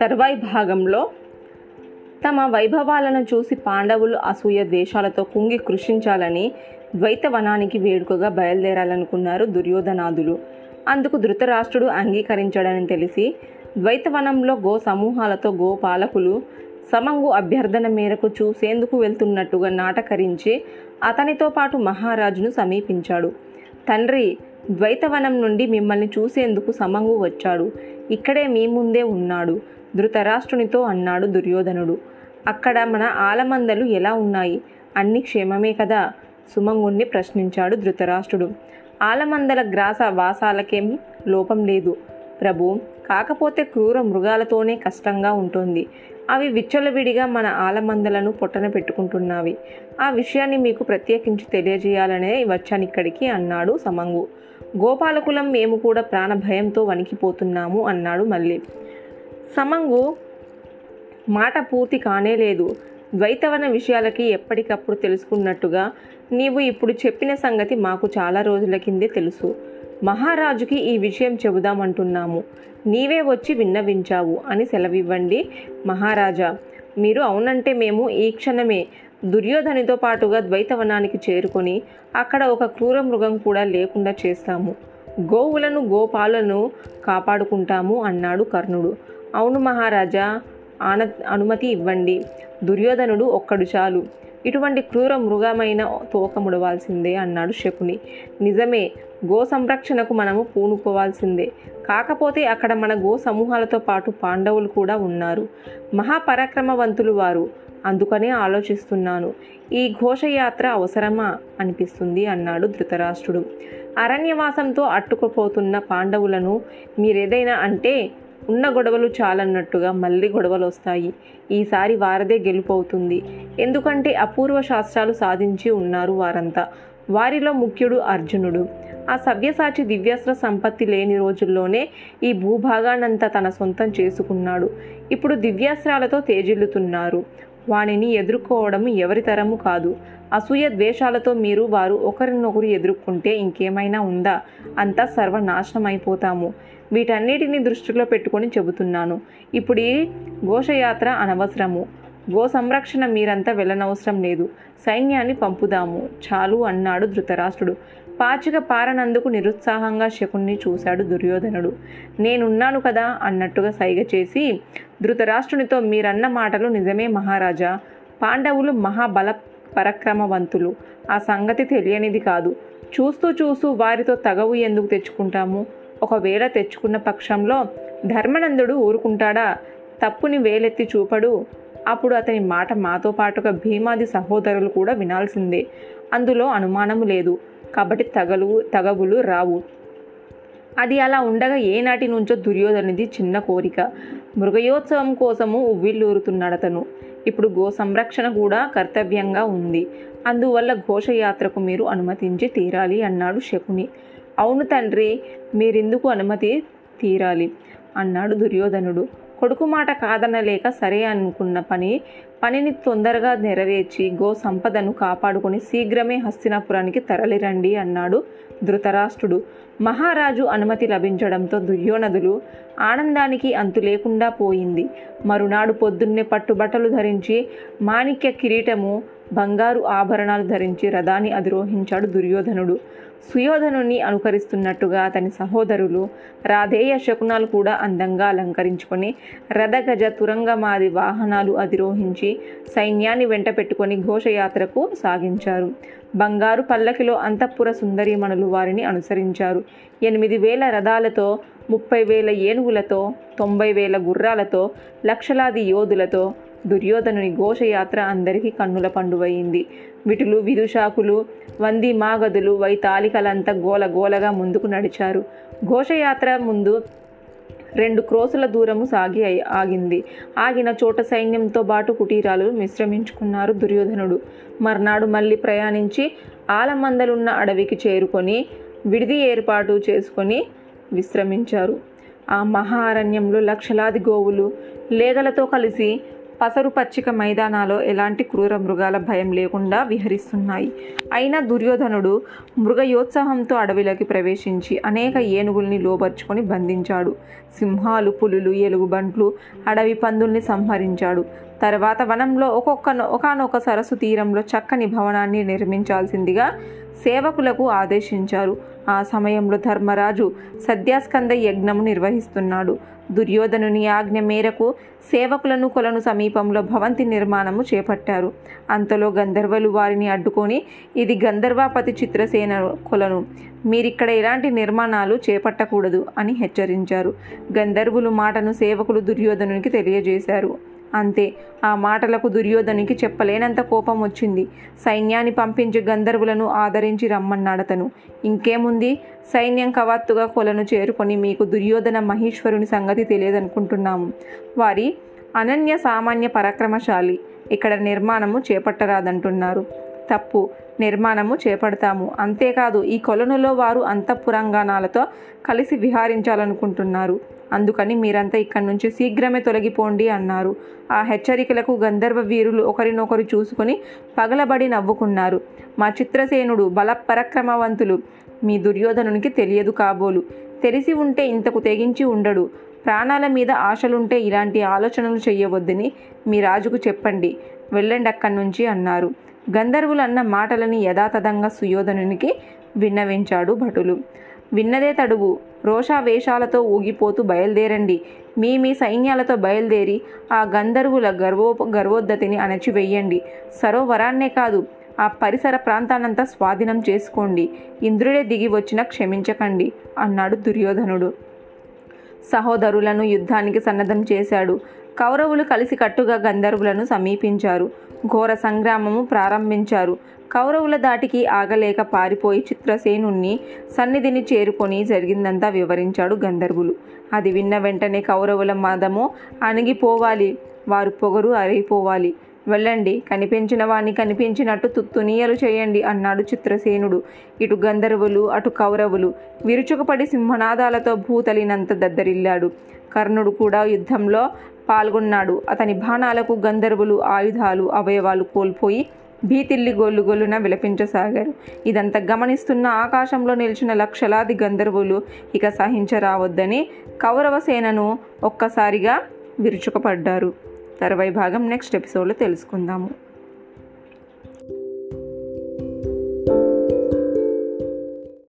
తరువాయి భాగంలో తమ వైభవాలను చూసి పాండవులు అసూయ ద్వేషాలతో కుంగి కృషించాలని ద్వైతవనానికి వేడుకగా బయలుదేరాలనుకున్నారు దుర్యోధనాదులు. అందుకు ధృతరాష్ట్రుడు అంగీకరించాడని తెలిసి ద్వైతవనంలో గో సమూహాలతో గో పాలకులు సమంగు అభ్యర్థన మేరకు చూసేందుకు వెళ్తున్నట్టుగా నాటకరించి అతనితో పాటు మహారాజును సమీపించాడు. తండ్రి ద్వైతవనం నుండి మిమ్మల్ని చూసేందుకు సమంగు వచ్చాడు. ఇక్కడే మీ ముందే ఉన్నాడు ధృతరాష్ట్రునితో అన్నాడు దుర్యోధనుడు. అక్కడ మన ఆలమందలు ఎలా ఉన్నాయి? అన్ని క్షేమమే కదా? సుమంగుణ్ణి ప్రశ్నించాడు ధృతరాష్ట్రుడు. ఆలమందల గ్రాస వాసాలకేమీ లోపం లేదు. ప్రభు కాకపోతే క్రూర మృగాలతోనే కష్టంగా ఉంటుంది. అవి విచ్చలవిడిగా మన ఆలమందలను పొట్టన పెట్టుకుంటున్నవి. ఆ విషయాన్ని మీకు ప్రత్యేకించి తెలియజేయాలనే వచ్చాను ఇక్కడికి అన్నాడు సమంగు. గోపాలకులం మేము కూడా ప్రాణ భయంతో వణికిపోతున్నాము అన్నాడు మళ్ళీ సమంగు మాట పూర్తి కానే లేదు ద్వైతవన విషయాలకి ఎప్పటికప్పుడు తెలుసుకున్నట్టుగా నీవు ఇప్పుడు చెప్పిన సంగతి మాకు చాలా రోజుల కిందే తెలుసు. మహారాజుకి ఈ విషయం చెబుదామంటున్నాము. నీవే వచ్చి విన్నవించావు అని సెలవివ్వండి మహారాజా. మీరు అవునంటే మేము ఈ క్షణమే దుర్యోధనితో పాటుగా ద్వైతవనానికి చేరుకొని అక్కడ ఒక క్రూర మృగం కూడా లేకుండా చేస్తాము. గోవులను గోపాలను కాపాడుకుంటాము అన్నాడు కర్ణుడు. అవును మహారాజా ఆన అనుమతి ఇవ్వండి. దుర్యోధనుడు ఒక్కడు చాలు. ఇటువంటి క్రూర మృగమైన తోకముడవాల్సిందే అన్నాడు శకుని. నిజమే గో సంరక్షణకు మనము పూనుకోవాల్సిందే. కాకపోతే అక్కడ మన గో సమూహాలతో పాటు పాండవులు కూడా ఉన్నారు. మహాపరాక్రమవంతులు వారు. అందుకనే ఆలోచిస్తున్నాను. ఈ ఘోషయాత్ర అవసరమా? అనిపిస్తుంది అన్నాడు ధృతరాష్ట్రుడు. అరణ్యవాసంతో అట్టుకుపోతున్న పాండవులను మీరేదైనా అంటే ఉన్న గొడవలు చాలన్నట్టుగా మళ్ళీ గొడవలు వస్తాయి ఈసారి వారదే గెలుపవుతుంది. ఎందుకంటే అపూర్వ శాస్త్రాలు సాధించి ఉన్నారు వారంతా. వారిలో ముఖ్యుడు అర్జునుడు. ఆ సవ్యసాచి దివ్యాస్త్ర సంపత్తి లేని రోజుల్లోనే ఈ భూభాగానంతా తన సొంతం చేసుకున్నాడు. ఇప్పుడు దివ్యాస్త్రాలతో తేజిల్లుతున్నారు. వానిని ఎదుర్కోవడం ఎవరి తరము కాదు. అసూయ ద్వేషాలతో మీరు వారు ఒకరినొకరు ఎదుర్కొంటే ఇంకేమైనా ఉందా? అంతా సర్వనాశనం అయిపోతాము వీటన్నిటిని దృష్టిలో పెట్టుకొని చెబుతున్నాను. ఇప్పుడు ఈ ఘోషయాత్ర అనవసరము. గో సంరక్షణ మీరంతా వెళ్ళనవసరం లేదు. సైన్యాన్ని పంపుదాము. చాలు అన్నాడు ధృతరాష్ట్రుడు. పాచిక పారనందుకు నిరుత్సాహంగా శకుణ్ణి చూశాడు దుర్యోధనుడు. నేనున్నాను కదా అన్నట్టుగా సైగ చేసి ధృతరాష్ట్రునితో మీరన్న మాటలు నిజమే మహారాజా. పాండవులు మహాబల పరక్రమవంతులు ఆ సంగతి తెలియనిది కాదు. చూస్తూ చూస్తూ వారితో తగవు ఎందుకు తెచ్చుకుంటాము? ఒకవేళ తెచ్చుకున్న పక్షంలో ధర్మనందుడు ఊరుకుంటాడా? తప్పుని వేలెత్తి చూపడు. అప్పుడు అతని మాట మాతో పాటుగా భీమాది సహోదరులు కూడా వినాల్సిందే. అందులో అనుమానము లేదు. కాబట్టి తగలు తగవులు రావు. అది అలా ఉండగా ఏనాటి నుంచో దుర్యోధనిది చిన్న కోరిక. మృగయోత్సవం కోసము ఉవ్విల్లూరుతున్నాడతను ఇప్పుడు గో సంరక్షణ కూడా కర్తవ్యంగా ఉంది. అందువల్ల ఘోషయాత్రకు మీరు అనుమతించి తీరాలి అన్నాడు శకుని. అవును తండ్రి మీరెందుకు అనుమతి తీరాలి? అన్నాడు దుర్యోధనుడు. కొడుకు మాట కాదనలేక సరే అనుకున్న పని పనిని తొందరగా నెరవేర్చి గో సంపదను కాపాడుకొని శీఘ్రమే హస్తినాపురానికి తరలిరండి అన్నాడు ధృతరాష్ట్రుడు. మహారాజు అనుమతి లభించడంతో దుర్యోనదులు ఆనందానికి అంతు లేకుండా పోయింది. మరునాడు పొద్దున్నే పట్టుబట్టలు ధరించి మాణిక్య కిరీటము బంగారు ఆభరణాలు ధరించి రథాన్ని అధిరోహించాడు దుర్యోధనుడు. సుయోధనుని అనుకరిస్తున్నట్టుగా అతని సహోదరులు రాధేయ శకునాలు కూడా అందంగా అలంకరించుకొని రథగజ తురంగమాది వాహనాలు అధిరోహించి సైన్యాన్ని వెంట పెట్టుకొని ఘోషయాత్రకు సాగించారు. బంగారు పల్లకిలో అంతఃపుర సుందరీమణులు వారిని అనుసరించారు. ఎనిమిది వేల రథాలతో ముప్పై వేల ఏనుగులతో తొంభై వేల గుర్రాలతో లక్షలాది యోధులతో దుర్యోధనుని ఘోషయాత్ర అందరికీ కన్నుల పండువయింది విటులు విదుషాకులు వంది మాగదులు వైతాళికలంతా గోల గోలగా ముందుకు నడిచారు. ఘోషయాత్ర ముందు రెండు క్రోసుల దూరము సాగి ఆగింది. ఆగిన చోట సైన్యంతో పాటు కుటీరాలు మిశ్రమించుకున్నారు దుర్యోధనుడు. మర్నాడు మళ్ళీ ప్రయాణించి ఆలమందలున్న అడవికి చేరుకొని విడిది ఏర్పాటు చేసుకొని విశ్రమించారు. ఆ మహారణ్యంలో లక్షలాది గోవులు లేగలతో కలిసి పసరు పచ్చిక మైదానాలో ఎలాంటి క్రూర మృగాల భయం లేకుండా విహరిస్తున్నాయి. అయినా దుర్యోధనుడు మృగయోత్సాహంతో అడవిలోకి ప్రవేశించి అనేక ఏనుగుల్ని లోబర్చుకొని బంధించాడు. సింహాలు పులులు ఎలుగుబంట్లు అడవి పందుల్ని సంహరించాడు. తర్వాత వనంలో ఒక్కొక్క ఒకనొక సరస్సు తీరంలో చక్కని భవనాన్ని నిర్మించాల్సిందిగా సేవకులకు ఆదేశించారు. ఆ సమయంలో ధర్మరాజు సద్యాస్కంద యజ్ఞము నిర్వహిస్తున్నాడు. దుర్యోధనుని ఆజ్ఞ మేరకు సేవకులను కొలను సమీపంలో భవంతి నిర్మాణము చేపట్టారు. అంతలో గంధర్వలు వారిని అడ్డుకొని ఇది గంధర్వాపతి చిత్రసేన కొలను. మీరిక్కడ ఎలాంటి నిర్మాణాలు చేపట్టకూడదు అని హెచ్చరించారు. గంధర్వులు మాటను సేవకులు దుర్యోధనునికి తెలియజేశారు. అంతే. ఆ మాటలకు దుర్యోధనికి చెప్పలేనంత కోపం వచ్చింది. సైన్యాన్ని పంపించి గంధర్వులను ఆదరించి రమ్మన్నాడతను. ఇంకేముంది? సైన్యం కవాత్తుగా కొలను చేరుకొని మీకు దుర్యోధన మహేశ్వరుని సంగతి తెలియదనుకుంటున్నాము. వారి అనన్య సామాన్య పరాక్రమశాలి. ఇక్కడ నిర్మాణము చేపట్టరాదంటున్నారు. తప్పు. నిర్మాణము చేపడతాము. అంతేకాదు ఈ కొలనులో వారు అంతఃపురంగాణాలతో కలిసి విహారించాలనుకుంటున్నారు. అందుకని మీరంతా ఇక్కడి నుంచి శీఘ్రమే తొలగిపోండి అన్నారు. ఆ హెచ్చరికలకు గంధర్వ వీరులు ఒకరినొకరు చూసుకొని పగలబడి నవ్వుకున్నారు. మా చిత్రసేనుడు బలపరక్రమవంతులు. మీ దుర్యోధనునికి తెలియదు కాబోలు. తెలిసి ఉంటే ఇంతకు తెగించి ఉండడు. ప్రాణాల మీద ఆశలుంటే ఇలాంటి ఆలోచనలు చేయవద్దని మీ రాజుకు చెప్పండి. వెళ్ళండి అక్కడి నుంచి అన్నారు. గంధర్వులు అన్న మాటలని యథాతథంగా సుయోధనునికి విన్నవించాడు భటులు. విన్నదే తడువు. రోషావేషాలతో ఊగిపోతూ బయలుదేరండి. మీ మీ సైన్యాలతో బయలుదేరి ఆ గంధర్వుల గర్వో గర్వోద్ధతిని అణచివేయండి. సరోవరాన్నే కాదు ఆ పరిసర ప్రాంతానంతా స్వాధీనం చేసుకోండి. ఇంద్రుడే దిగి వచ్చినా క్షమించకండి అన్నాడు దుర్యోధనుడు. సహోదరులను యుద్ధానికి సన్నద్ధం చేశాడు. కౌరవులు కలిసికట్టుగా గంధర్వులను సమీపించారు. ఘోర సంగ్రామము ప్రారంభించారు. కౌరవుల దాటికి ఆగలేక పారిపోయి చిత్రసేనుణ్ణి సన్నిధిని చేరుకొని జరిగిందంతా వివరించాడు గంధర్వులు. అది విన్న వెంటనే కౌరవుల మదము అణిగిపోవాలి. వారు పొగరు అరిగిపోవాలి. వెళ్ళండి కనిపించిన వాణ్ణి కనిపించినట్టు తుత్తునీయలు చేయండి అన్నాడు చిత్రసేనుడు. ఇటు గంధర్వులు అటు కౌరవులు. విరుచుకుపడి సింహనాదాలతో భూతలినంత దద్దరిల్లాడు. కర్ణుడు కూడా యుద్ధంలో పాల్గొన్నాడు. అతని బాణాలకు గంధర్వులు ఆయుధాలు అవయవాలు కోల్పోయి భీతిల్లి గొల్లు గొల్లున విలపించసాగారు. ఇదంతా గమనిస్తున్న ఆకాశంలో నిలిచిన లక్షలాది గంధర్వులు ఇక సహించరావద్దని కౌరవ సేనను ఒక్కసారిగా విరుచుకుపడ్డారు. తర్వాయి భాగం నెక్స్ట్ ఎపిసోడ్లో తెలుసుకుందాము.